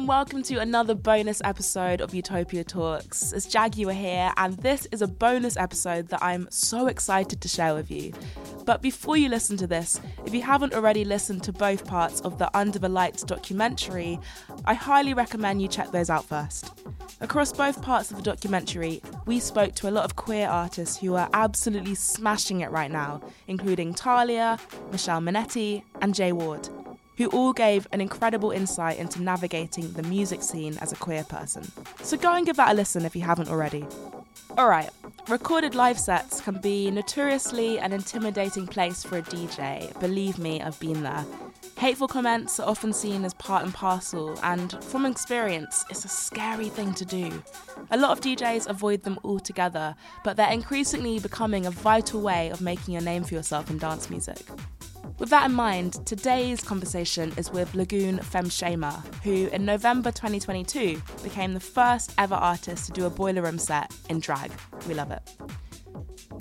and welcome to another bonus episode of Utopia Talks. It's Jaguar here, and this is a bonus episode that I'm so excited to share with you. But before you listen to this, if you haven't already listened to both parts of the Under the Lights documentary, I highly recommend you check those out first. Across both parts of the documentary, we spoke to a lot of queer artists who are absolutely smashing it right now, including Talia, Michelle Manetti, and Jay Ward who all gave an incredible insight into navigating the music scene as a queer person. So go and give that a listen if you haven't already. Alright, recorded live sets can be notoriously an intimidating place for a DJ. Believe me, I've been there. Hateful comments are often seen as part and parcel, and from experience, it's a scary thing to do. A lot of DJs avoid them altogether, but they're increasingly becoming a vital way of making a name for yourself in dance music. With that in mind, today's conversation is with Lagoon Femshayma, who in November 2022 became the first ever artist to do a boiler room set in drag. We love it.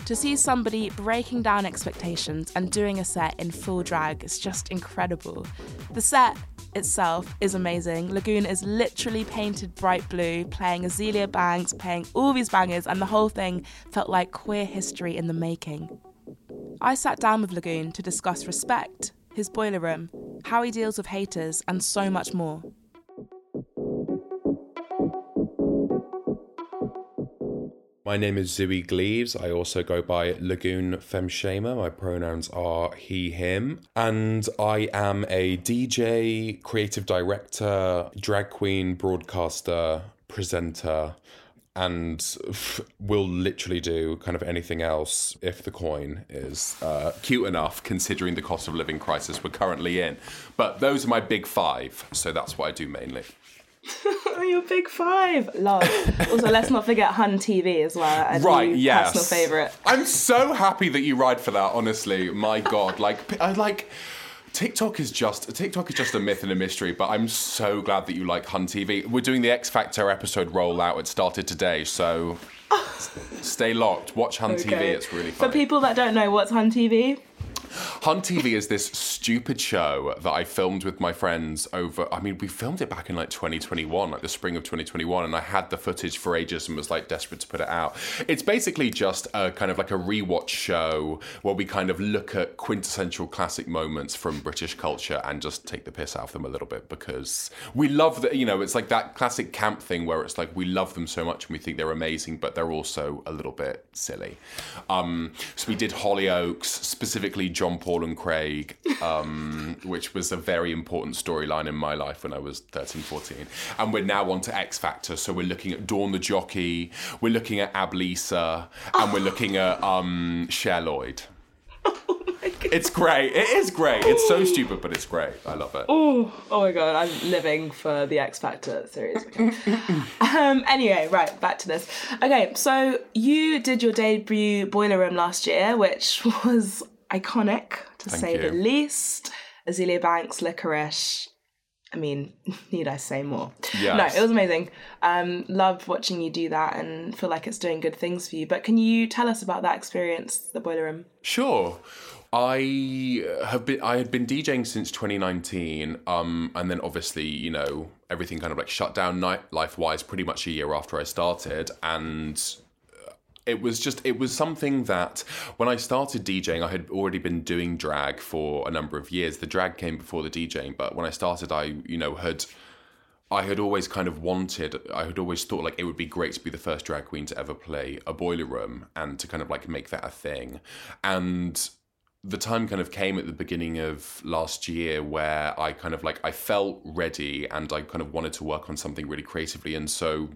To see somebody breaking down expectations and doing a set in full drag is just incredible. The set itself is amazing. Lagoon is literally painted bright blue, playing Azealia Banks, playing all these bangers, and the whole thing felt like queer history in the making. I sat down with Lagoon to discuss respect, his boiler room, how he deals with haters, and so much more. My name is Zooey Gleaves. I also go by Lagoon Femshayma. My pronouns are he, him. And I am a DJ, creative director, drag queen, broadcaster, presenter, and will literally do kind of anything else if the coin is uh, cute enough, considering the cost of living crisis we're currently in. But those are my big five, so that's what I do mainly. Your big five, love. also, let's not forget Hun TV as well. A right, yes. Personal favorite. I'm so happy that you ride for that. Honestly, my God, like, I like. TikTok is just TikTok is just a myth and a mystery, but I'm so glad that you like Hun TV. We're doing the X Factor episode rollout. It started today, so stay locked. Watch Hun TV. It's really For people that don't know, what's Hun TV? Hun TV is this stupid show that I filmed with my friends over. I mean, we filmed it back in like 2021, like the spring of 2021, and I had the footage for ages and was like desperate to put it out. It's basically just a kind of like a rewatch show where we kind of look at quintessential classic moments from British culture and just take the piss out of them a little bit because we love that, you know, it's like that classic camp thing where it's like we love them so much and we think they're amazing, but they're also a little bit silly. Um, so we did Hollyoaks, specifically John Paul and Craig, um, which was a very important storyline in my life when I was 13, 14. And we're now on to X Factor. So we're looking at Dawn the Jockey, we're looking at Ab Lisa, and we're looking at um, Cher Lloyd. It's great. It is great. It's so stupid, but it's great. I love it. Oh, oh my god, I'm living for the X Factor series. Okay. um, anyway, right, back to this. Okay, so you did your debut Boiler Room last year, which was iconic to Thank say the least. Azealia Banks, Liquorice. I mean, need I say more? Yes. No, it was amazing. Um, loved watching you do that and feel like it's doing good things for you. But can you tell us about that experience, the Boiler Room? Sure. I have been I had been DJing since 2019, um, and then obviously you know everything kind of like shut down nightlife wise pretty much a year after I started, and it was just it was something that when I started DJing, I had already been doing drag for a number of years. The drag came before the DJing, but when I started, I you know had I had always kind of wanted, I had always thought like it would be great to be the first drag queen to ever play a boiler room and to kind of like make that a thing. And the time kind of came at the beginning of last year where I kind of like I felt ready and I kind of wanted to work on something really creatively. And so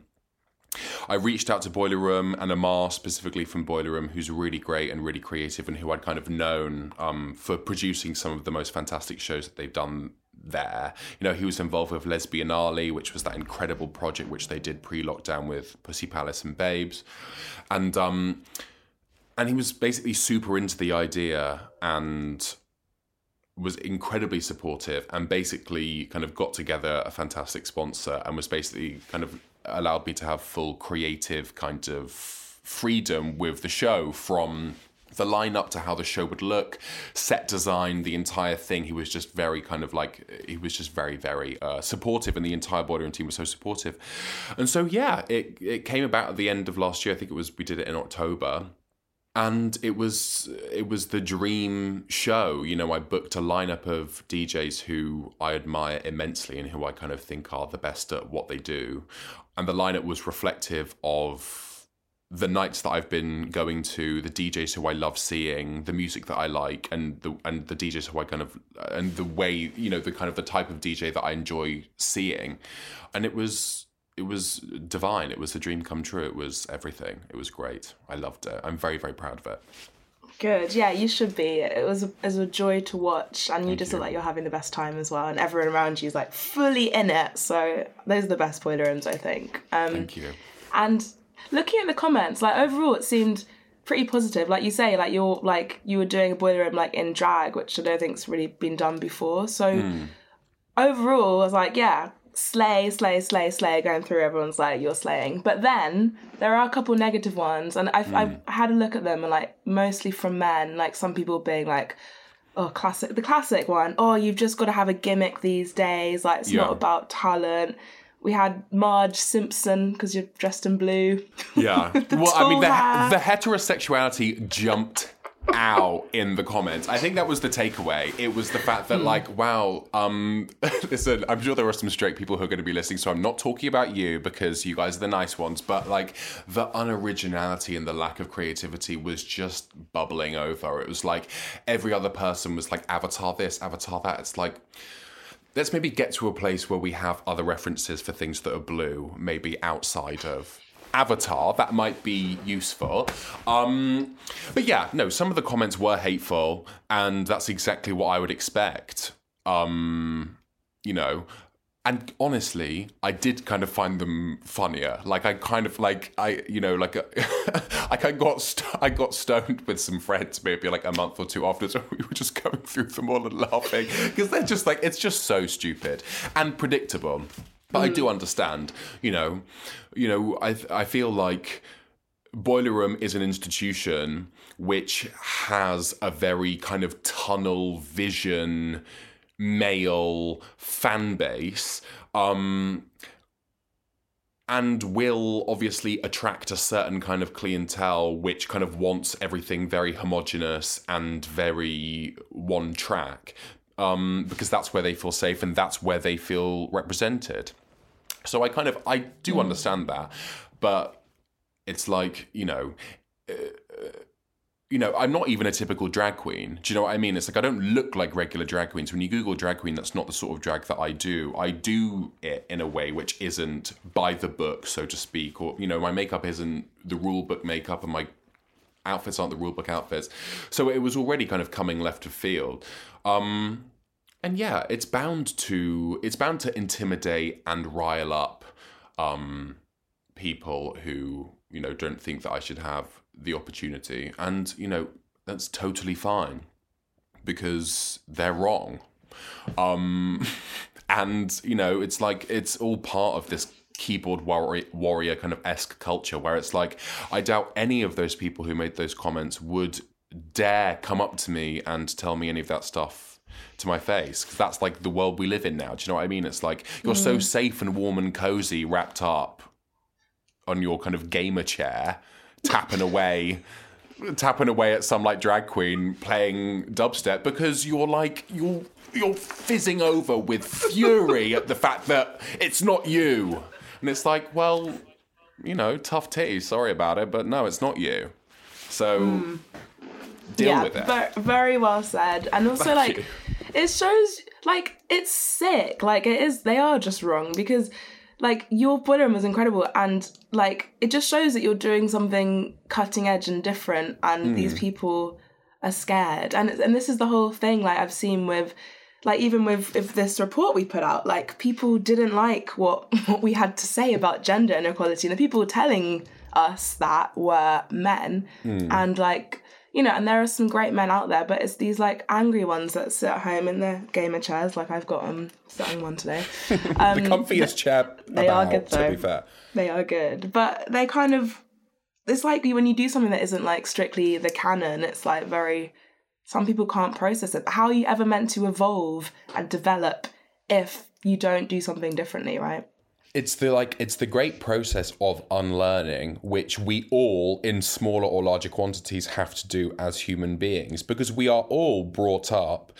I reached out to Boiler Room and Amar specifically from Boiler Room, who's really great and really creative, and who I'd kind of known um, for producing some of the most fantastic shows that they've done there. You know, he was involved with Lesbianale, which was that incredible project which they did pre-lockdown with Pussy Palace and Babes, and um, and he was basically super into the idea and was incredibly supportive and basically kind of got together a fantastic sponsor and was basically kind of allowed me to have full creative kind of freedom with the show from the lineup to how the show would look, set design, the entire thing. He was just very kind of like he was just very very uh, supportive, and the entire Boiler Room team was so supportive. And so yeah, it it came about at the end of last year. I think it was we did it in October. And it was it was the dream show. You know, I booked a lineup of DJs who I admire immensely and who I kind of think are the best at what they do. And the lineup was reflective of the nights that I've been going to, the DJs who I love seeing, the music that I like, and the and the DJs who I kind of and the way you know the kind of the type of DJ that I enjoy seeing, and it was it was divine. It was a dream come true. It was everything. It was great. I loved it. I'm very very proud of it. Good. Yeah, you should be. It was a, it was a joy to watch, and you Thank just you. look like you're having the best time as well, and everyone around you is like fully in it. So those are the best boiler rooms, I think. Um, Thank you. And looking at the comments, like overall, it seemed pretty positive. Like you say, like you're like you were doing a boiler room like in drag, which I don't think's really been done before. So Hmm. overall, I was like, yeah, slay, slay, slay, slay. Going through, everyone's like, you're slaying. But then there are a couple negative ones, and I've, I've mm. had a look at them, and like mostly from men, like some people being like. Oh, classic! The classic one. Oh, you've just got to have a gimmick these days. Like it's Yeah. not about talent. We had Marge Simpson because you're dressed in blue. Yeah. Well, I mean, the, the heterosexuality jumped out in the comments. I think that was the takeaway. It was the fact that, like, wow, um, listen, I'm sure there are some straight people who are going to be listening, so I'm not talking about you because you guys are the nice ones, but like the unoriginality and the lack of creativity was just bubbling over. It was like every other person was like, Avatar this, Avatar that. It's like, let's maybe get to a place where we have other references for things that are blue, maybe outside of Avatar. That might be useful. Um, but yeah, no, some of the comments were hateful, and that's exactly what I would expect. Um, you know. And honestly, I did kind of find them funnier. Like I kind of like I, you know, like like I got st- I got stoned with some friends maybe like a month or two after, And we were just going through them all and laughing because they're just like it's just so stupid and predictable. But I do understand, you know, you know, I I feel like Boiler Room is an institution which has a very kind of tunnel vision male fan base um and will obviously attract a certain kind of clientele which kind of wants everything very homogenous and very one track um because that's where they feel safe and that's where they feel represented so i kind of i do understand that but it's like you know uh, you know i'm not even a typical drag queen. Do you know what i mean? It's like i don't look like regular drag queens. When you google drag queen that's not the sort of drag that i do. I do it in a way which isn't by the book so to speak or you know my makeup isn't the rule book makeup and my outfits aren't the rule book outfits. So it was already kind of coming left of field. Um and yeah it's bound to it's bound to intimidate and rile up um people who you know don't think that I should have the opportunity. And you know that's totally fine because they're wrong. Um and you know it's like it's all part of this keyboard warrior, warrior kind of esque culture where it's like I doubt any of those people who made those comments would dare come up to me and tell me any of that stuff to my face because that's like the world we live in now. Do you know what I mean? It's like you're so safe and warm and cozy, wrapped up on your kind of gamer chair. tapping away tapping away at some like drag queen playing dubstep because you're like you're you're fizzing over with fury at the fact that it's not you. And it's like, well, you know, tough tea, sorry about it, but no, it's not you. So mm. Deal yeah, with it. Very, very well said. And also Thank like you. it shows like it's sick. Like it is they are just wrong because like your Boiler Room was incredible and like it just shows that you're doing something cutting edge and different and mm. these people are scared and and this is the whole thing like i've seen with like even with if this report we put out like people didn't like what what we had to say about gender inequality and the people telling us that were men mm. and like you know, and there are some great men out there, but it's these like angry ones that sit at home in their gamer chairs. Like I've got um sitting one today. Um, the comfiest chair. They about, are good though. To be fair, they are good, but they kind of. It's like when you do something that isn't like strictly the canon. It's like very. Some people can't process it. How are you ever meant to evolve and develop if you don't do something differently, right? It's the like it's the great process of unlearning which we all in smaller or larger quantities have to do as human beings because we are all brought up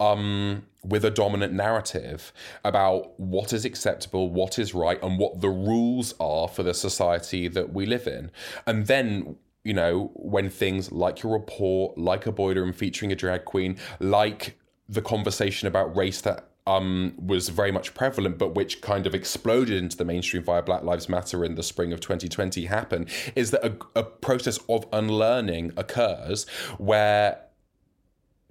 um, with a dominant narrative about what is acceptable, what is right, and what the rules are for the society that we live in. And then you know, when things like your report, like a boiler room featuring a drag queen, like the conversation about race that um, was very much prevalent, but which kind of exploded into the mainstream via Black Lives Matter in the spring of 2020 happened, is that a, a process of unlearning occurs where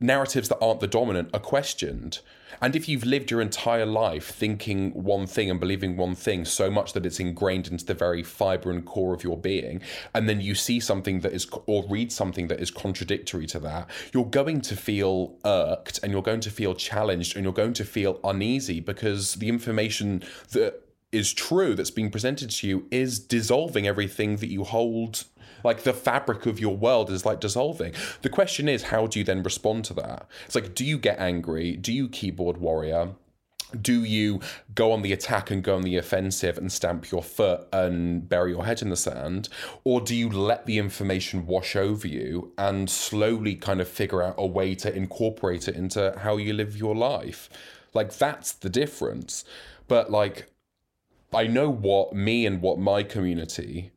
narratives that aren't the dominant are questioned. And if you've lived your entire life thinking one thing and believing one thing so much that it's ingrained into the very fiber and core of your being, and then you see something that is, or read something that is contradictory to that, you're going to feel irked and you're going to feel challenged and you're going to feel uneasy because the information that is true that's being presented to you is dissolving everything that you hold like the fabric of your world is like dissolving. The question is, how do you then respond to that? It's like, do you get angry? Do you keyboard warrior? do you go on the attack and go on the offensive and stamp your foot and bury your head in the sand? Or do you let the information wash over you and slowly kind of figure out a way to incorporate it into how you live your life? Like, that's the difference. But, like, I know what me and what my community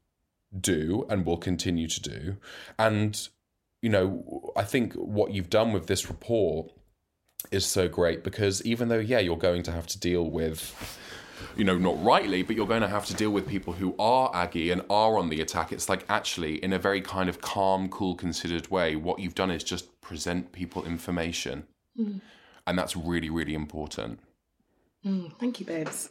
do and will continue to do. And, you know, I think what you've done with this report is so great because even though, yeah, you're going to have to deal with you know, not rightly, but you're going to have to deal with people who are Aggie and are on the attack. It's like actually, in a very kind of calm, cool, considered way, what you've done is just present people information. Mm. And that's really, really important. Mm, thank you, babes.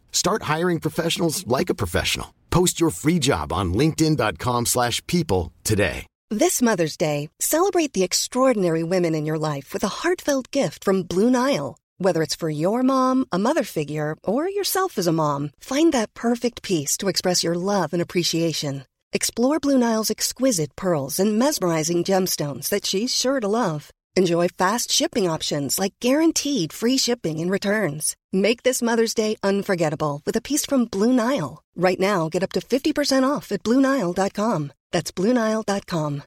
Start hiring professionals like a professional. Post your free job on linkedin.com slash people today. This Mother's Day, celebrate the extraordinary women in your life with a heartfelt gift from Blue Nile. Whether it's for your mom, a mother figure, or yourself as a mom, find that perfect piece to express your love and appreciation. Explore Blue Nile's exquisite pearls and mesmerizing gemstones that she's sure to love. Enjoy fast shipping options like guaranteed free shipping and returns. Make this Mother's Day unforgettable with a piece from Blue Nile. Right now, get up to 50% off at BlueNile.com. That's BlueNile.com.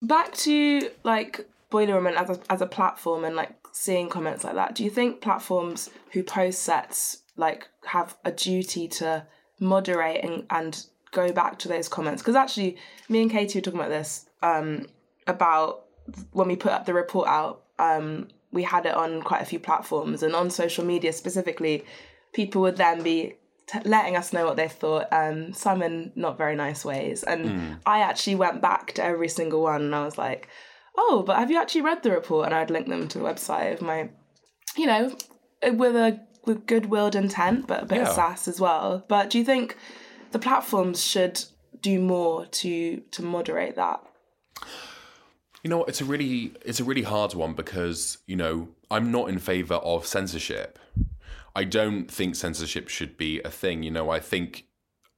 Back to like Boiler Room as a, as a platform and like seeing comments like that. Do you think platforms who post sets like have a duty to moderate and, and go back to those comments? Because actually, me and Katie were talking about this um, about when we put up the report out. Um, we had it on quite a few platforms and on social media specifically. People would then be t- letting us know what they thought, um, some in not very nice ways. And Mm. I actually went back to every single one and I was like, oh, but have you actually read the report? And I'd link them to the website of my, you know, with a with good-willed intent, but a bit of sass as well. But do you think the platforms should do more to to moderate that? You know, it's a really it's a really hard one because you know I'm not in favor of censorship. I don't think censorship should be a thing. You know, I think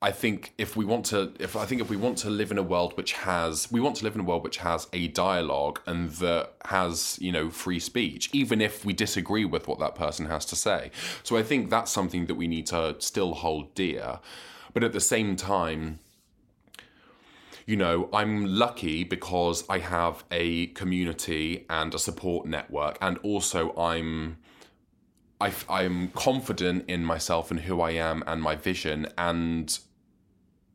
I think if we want to if I think if we want to live in a world which has we want to live in a world which has a dialogue and that has, you know, free speech, even if we disagree with what that person has to say. So I think that's something that we need to still hold dear. But at the same time, you know, I'm lucky because I have a community and a support network, and also I'm. I, I'm confident in myself and who I am and my vision, and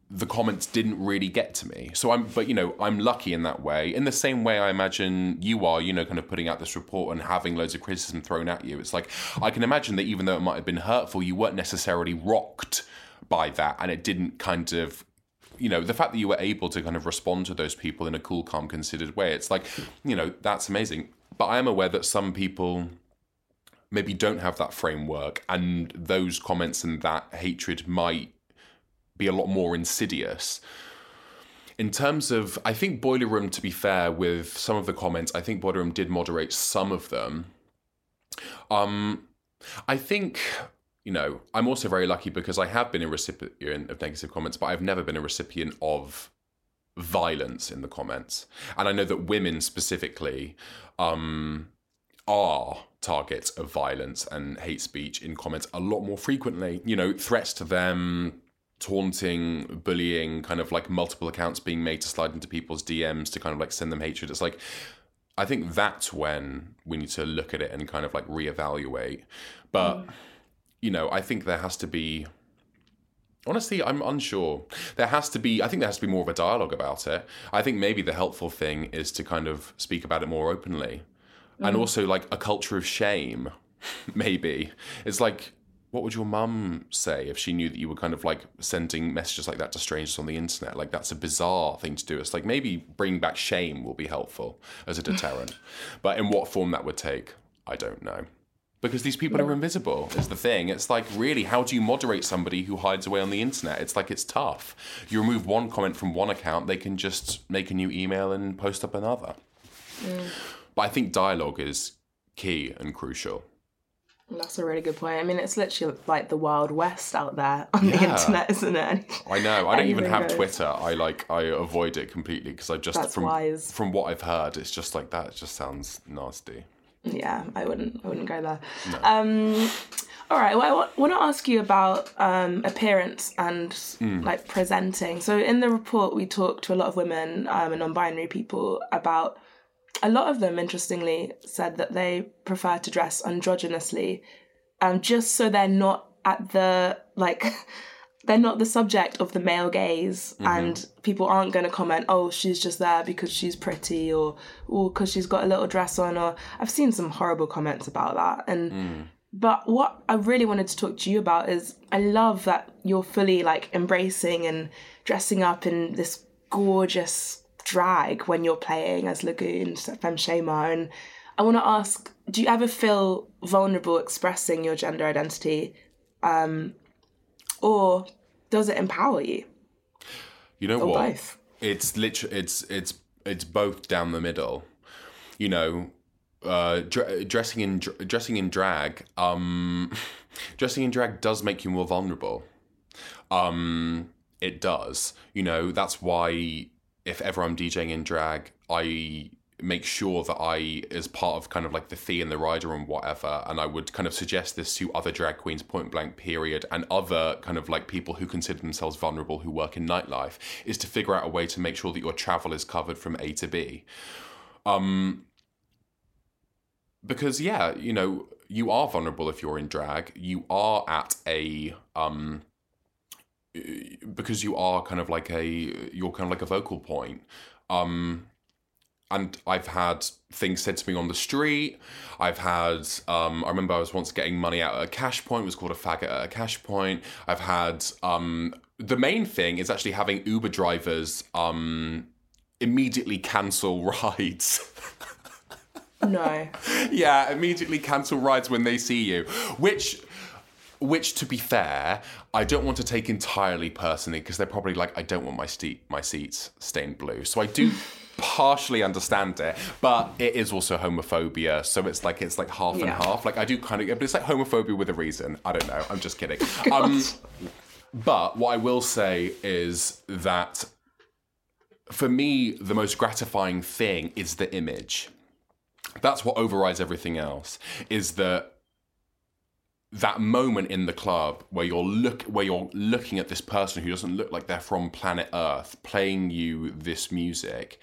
the comments didn't really get to me. So I'm, but you know, I'm lucky in that way. In the same way, I imagine you are, you know, kind of putting out this report and having loads of criticism thrown at you. It's like I can imagine that even though it might have been hurtful, you weren't necessarily rocked by that, and it didn't kind of you know the fact that you were able to kind of respond to those people in a cool calm considered way it's like you know that's amazing. But i am aware that some people maybe don't have that framework and those comments and that hatred might be a lot more insidious. In terms of i think boiler room to be fair with some of the comments i think boiler room did moderate some of them. Um i think you know, I'm also very lucky because I have been a recipient of negative comments, but I've never been a recipient of violence in the comments. And I know that women specifically um, are targets of violence and hate speech in comments a lot more frequently. You know, threats to them, taunting, bullying, kind of like multiple accounts being made to slide into people's DMs to kind of like send them hatred. It's like, I think that's when we need to look at it and kind of like reevaluate. But you know, I think there has to be. Honestly, I'm unsure. There has to be. I think there has to be more of a dialogue about it. I think maybe the helpful thing is to kind of speak about it more openly, and mm. also like a culture of shame. maybe it's like, what would your mum say if she knew that you were kind of like sending messages like that to strangers on the internet? Like that's a bizarre thing to do. It's like maybe bringing back shame will be helpful as a deterrent, but in what form that would take, I don't know because these people are invisible is the thing. It's like really how do you moderate somebody who hides away on the internet? It's like it's tough. You remove one comment from one account they can just make a new email and post up another. But i think dialogue is key and crucial. That's a really good point. I mean, it's literally like the wild west out there on the internet, isn't it? i know. I don't even have goes. twitter. I like i avoid it completely because i just That's from wise. from what i've heard it's just like that it just sounds nasty Yeah, I wouldn't. I wouldn't go there. Um, all right. Well, I want to ask you about um, appearance and like presenting. So in the report, we talked to a lot of women um, and non-binary people about. A lot of them, interestingly, said that they prefer to dress androgynously, um, just so they're not at the like. They're not the subject of the male gaze, and people aren't going to comment, "Oh, she's just there because she's pretty," or "or because she's got a little dress on." Or I've seen some horrible comments about that, and but what I really wanted to talk to you about is I love that you're fully like embracing and dressing up in this gorgeous drag when you're playing as Lagoon, Femshayma. And I want to ask do you ever feel vulnerable expressing your gender identity? Um, or does it empower you? You know Or what? both. It's literally it's it's it's both down the middle. You know, uh, dr- dressing in dr- dressing in drag, um, dressing in drag does make you more vulnerable. Um, it does. You know, that's why if ever I'm DJing in drag, I make sure that I, as part of kind of like the fee and the rider and whatever, and I would kind of suggest this to other drag queens, point blank, period, and other kind of like people who consider themselves vulnerable who work in nightlife, is to figure out a way to make sure that your travel is covered from A to B. Um, because yeah, you know, you are vulnerable if you're in drag. You are at a um because you are kind of like a you're kind of like a vocal point. Um and I've had things said to me on the street. I've had, um, I remember I was once getting money out at a cash point. It was called a faggot at a cash point. I've had, um, the main thing is actually having Uber drivers um, immediately cancel rides. No. yeah, immediately cancel rides when they see you, which which to be fair, I don't want to take entirely personally because they're probably like I don't want my seat my seats stained blue. So I do partially understand it, but it is also homophobia. So it's like it's like half and half. Like I do kind of, but it's like homophobia with a reason. I don't know. I'm just kidding. Um, but what I will say is that for me, the most gratifying thing is the image. That's what overrides everything else. Is that that moment in the club where you're look where you're looking at this person who doesn't look like they're from planet Earth playing you this music,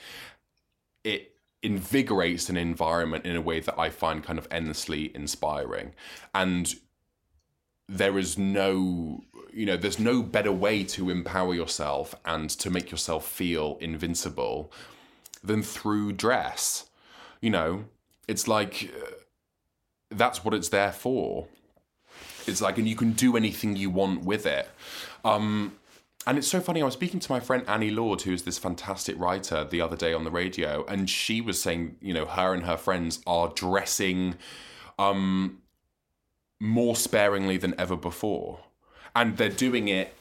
it invigorates an environment in a way that I find kind of endlessly inspiring. And there is no you know there's no better way to empower yourself and to make yourself feel invincible than through dress you know it's like uh, that's what it's there for it's like and you can do anything you want with it um and it's so funny. I was speaking to my friend Annie Lord, who's this fantastic writer, the other day on the radio, and she was saying, you know, her and her friends are dressing um, more sparingly than ever before. And they're doing it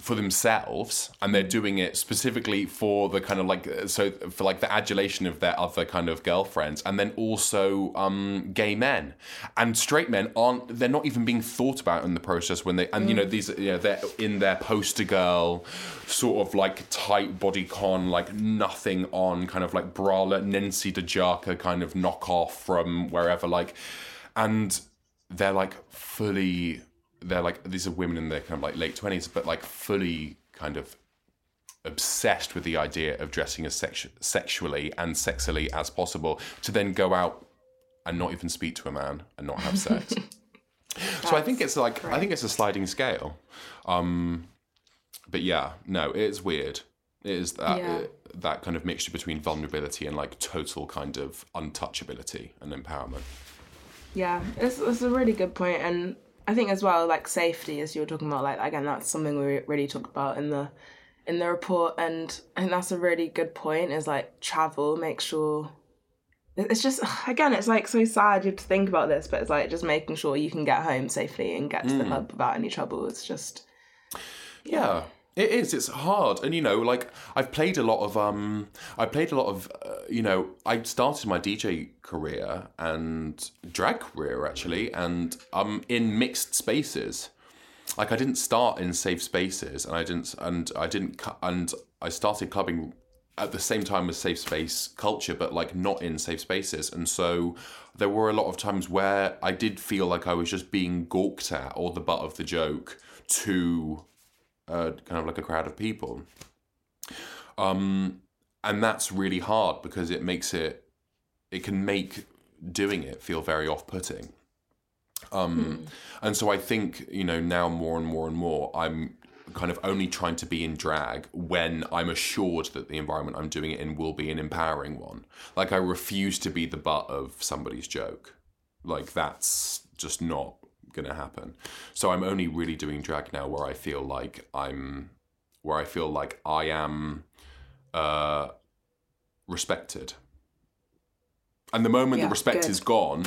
for themselves and they're doing it specifically for the kind of like so for like the adulation of their other kind of girlfriends and then also um gay men. And straight men aren't they're not even being thought about in the process when they and you know these you know they're in their poster girl sort of like tight body con like nothing on kind of like brala Nensi Dojaka kind of knockoff from wherever like and they're like fully they're like these are women in their kind of like late 20s but like fully kind of obsessed with the idea of dressing as sexu- sexually and sexily as possible to then go out and not even speak to a man and not have sex. So i think it's like i think it's a sliding scale. Um but yeah no it's weird. It is that Yeah. that kind of mixture between vulnerability and like total kind of untouchability and empowerment. Yeah, it's, it's a really good point, and I think as well, like safety, as you were talking about, like again, that's something we really talked about in the in the report, and I think that's a really good point. Is like travel, make sure. It's just again, it's like so sad you have to think about this, but it's like just making sure you can get home safely and get to the mm. club without any trouble. It's just Yeah. It is. It's hard, and you know, like I've played a lot of. um I played a lot of. Uh, you know, I started my DJ career and drag career actually, and um in mixed spaces. Like I didn't start in safe spaces, and I didn't, and I didn't, and I started clubbing at the same time as safe space culture, but like not in safe spaces. And so there were a lot of times where I did feel like I was just being gawked at or the butt of the joke to uh, kind of like a crowd of people. Um, and that's really hard because it makes it, it can make doing it feel very off putting. Um, And so I think, you know, now more and more and more, I'm kind of only trying to be in drag when I'm assured that the environment I'm doing it in will be an empowering one. Like, I refuse to be the butt of somebody's joke. Like, that's just not going to happen. So I'm only really doing drag now where I feel like I'm, where I feel like I am uh, respected. And the moment Yeah, the respect good. is gone,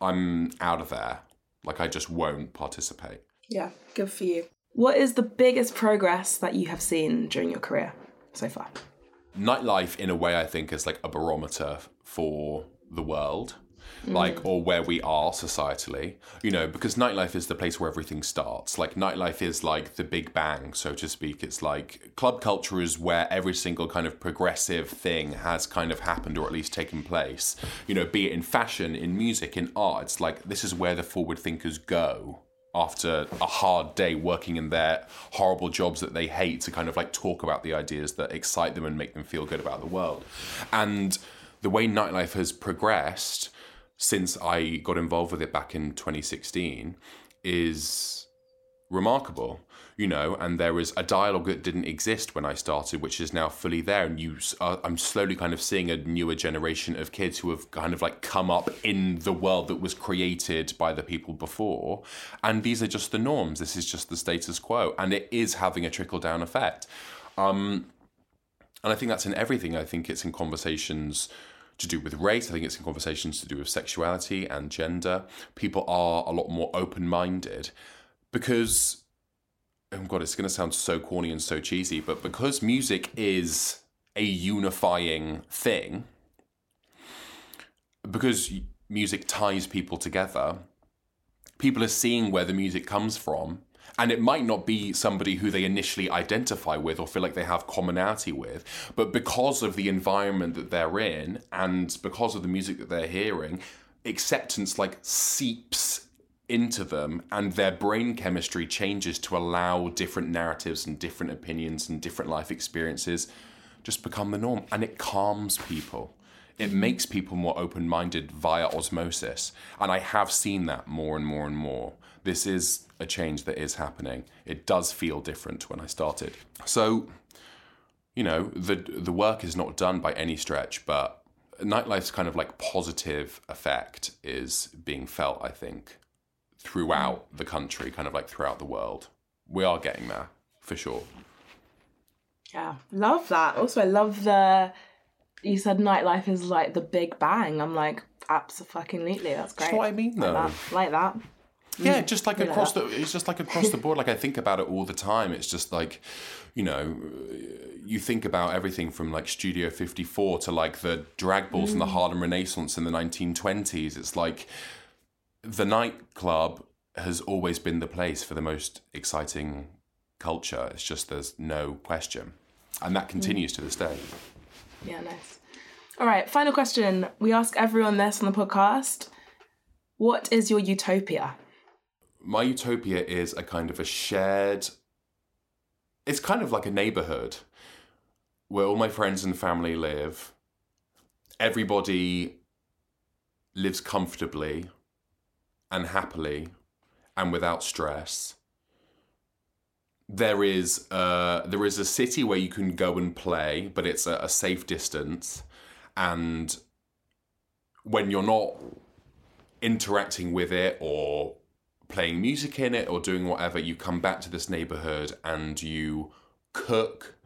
I'm out of there. Like I just won't participate. yeah, good for you. What is the biggest progress that you have seen during your career so far? Nightlife, in a way, I think is like a barometer for the world. Like mm. or where we are societally you know because nightlife is the place where everything starts. Like nightlife is like the big bang so to speak. It's like club culture is where every single kind of progressive thing has kind of happened or at least taken place. You know be it in fashion in music in art it's like this is where the forward thinkers go after a hard day working in their horrible jobs that they hate to kind of like talk about the ideas that excite them and make them feel good about the world. And the way nightlife has progressed since I got involved with it back in 2016 is remarkable, you know. And there is a dialogue that didn't exist when I started, which is now fully there. And you, uh, I'm slowly kind of seeing a newer generation of kids who have kind of like come up in the world that was created by the people before. And these are just the norms. This is just the status quo, and it is having a trickle down effect. Um, and I think that's in everything. I think it's in conversations to do with race. I think it's in conversations to do with sexuality and gender. People are a lot more open minded because, oh God, it's going to sound so corny and so cheesy, but because music is a unifying thing, because music ties people together, people are seeing where the music comes from and it might not be somebody who they initially identify with or feel like they have commonality with, but because of the environment that they're in and because of the music that they're hearing, acceptance like seeps into them and their brain chemistry changes to allow different narratives and different opinions and different life experiences just become the norm. And it calms people it makes people more open minded via osmosis. And I have seen that more and more and more. This is a change that is happening. It does feel different when I started. So, you know, the the work is not done by any stretch, but nightlife's kind of like positive effect is being felt, I think, throughout the country, kind of like throughout the world. We are getting there, for sure. Yeah, love that. Also, I love the you said nightlife is like the big bang. I'm like, absolutely, that's great. That's what I mean, though. Like that. Like that. Yeah, just like across the, it's just like across the board. Like I think about it all the time. It's just like, you know, you think about everything from like Studio 54 to like the drag balls mm. and the Harlem Renaissance in the 1920s. It's like the nightclub has always been the place for the most exciting culture. It's just there's no question, and that continues mm. to this day. Yeah, nice. All right, final question. We ask everyone this on the podcast. What is your utopia? My utopia is a kind of a shared, it's kind of like a neighborhood where all my friends and family live. Everybody lives comfortably and happily and without stress there is uh, there is a city where you can go and play, but it's a, a safe distance, and when you're not interacting with it or playing music in it or doing whatever, you come back to this neighborhood and you cook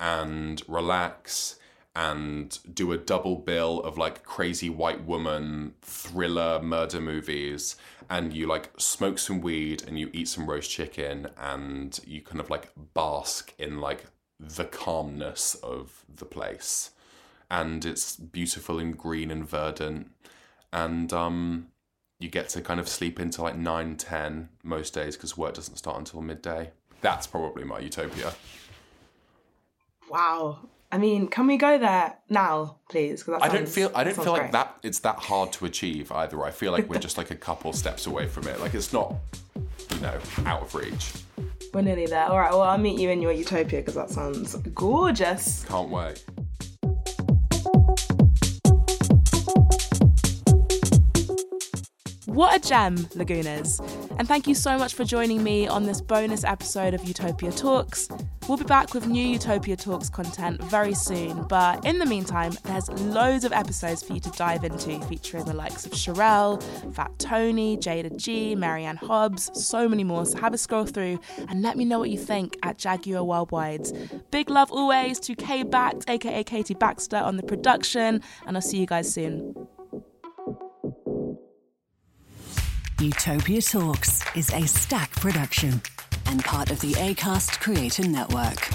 and relax and do a double bill of like crazy white woman thriller murder movies and you like smoke some weed and you eat some roast chicken and you kind of like bask in like the calmness of the place. And it's beautiful and green and verdant. And um you get to kind of sleep until like 9 10 most days because work doesn't start until midday. That's probably my utopia. Wow I mean, can we go there now, please? Sounds, I don't feel I don't feel like great. that it's that hard to achieve either. I feel like we're just like a couple steps away from it. Like it's not, you know, out of reach. We're nearly there. All right. Well, I'll meet you in your utopia because that sounds gorgeous. Can't wait. What a gem, Lagunas. And thank you so much for joining me on this bonus episode of Utopia Talks. We'll be back with new Utopia Talks content very soon, but in the meantime, there's loads of episodes for you to dive into featuring the likes of Cherelle, Fat Tony, Jayda G, Mary Anne Hobbs, so many more. So have a scroll through and let me know what you think at Jaguar Worldwide. Big love always to K Backed, aka Katie Baxter, on the production, and I'll see you guys soon. Utopia Talks is a stack production and part of the ACAST Creator Network.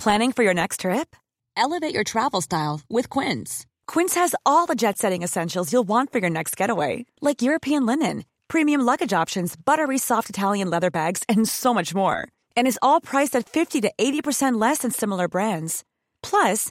Planning for your next trip? Elevate your travel style with Quince. Quince has all the jet setting essentials you'll want for your next getaway, like European linen, premium luggage options, buttery soft Italian leather bags, and so much more. And is all priced at 50 to 80% less than similar brands. Plus,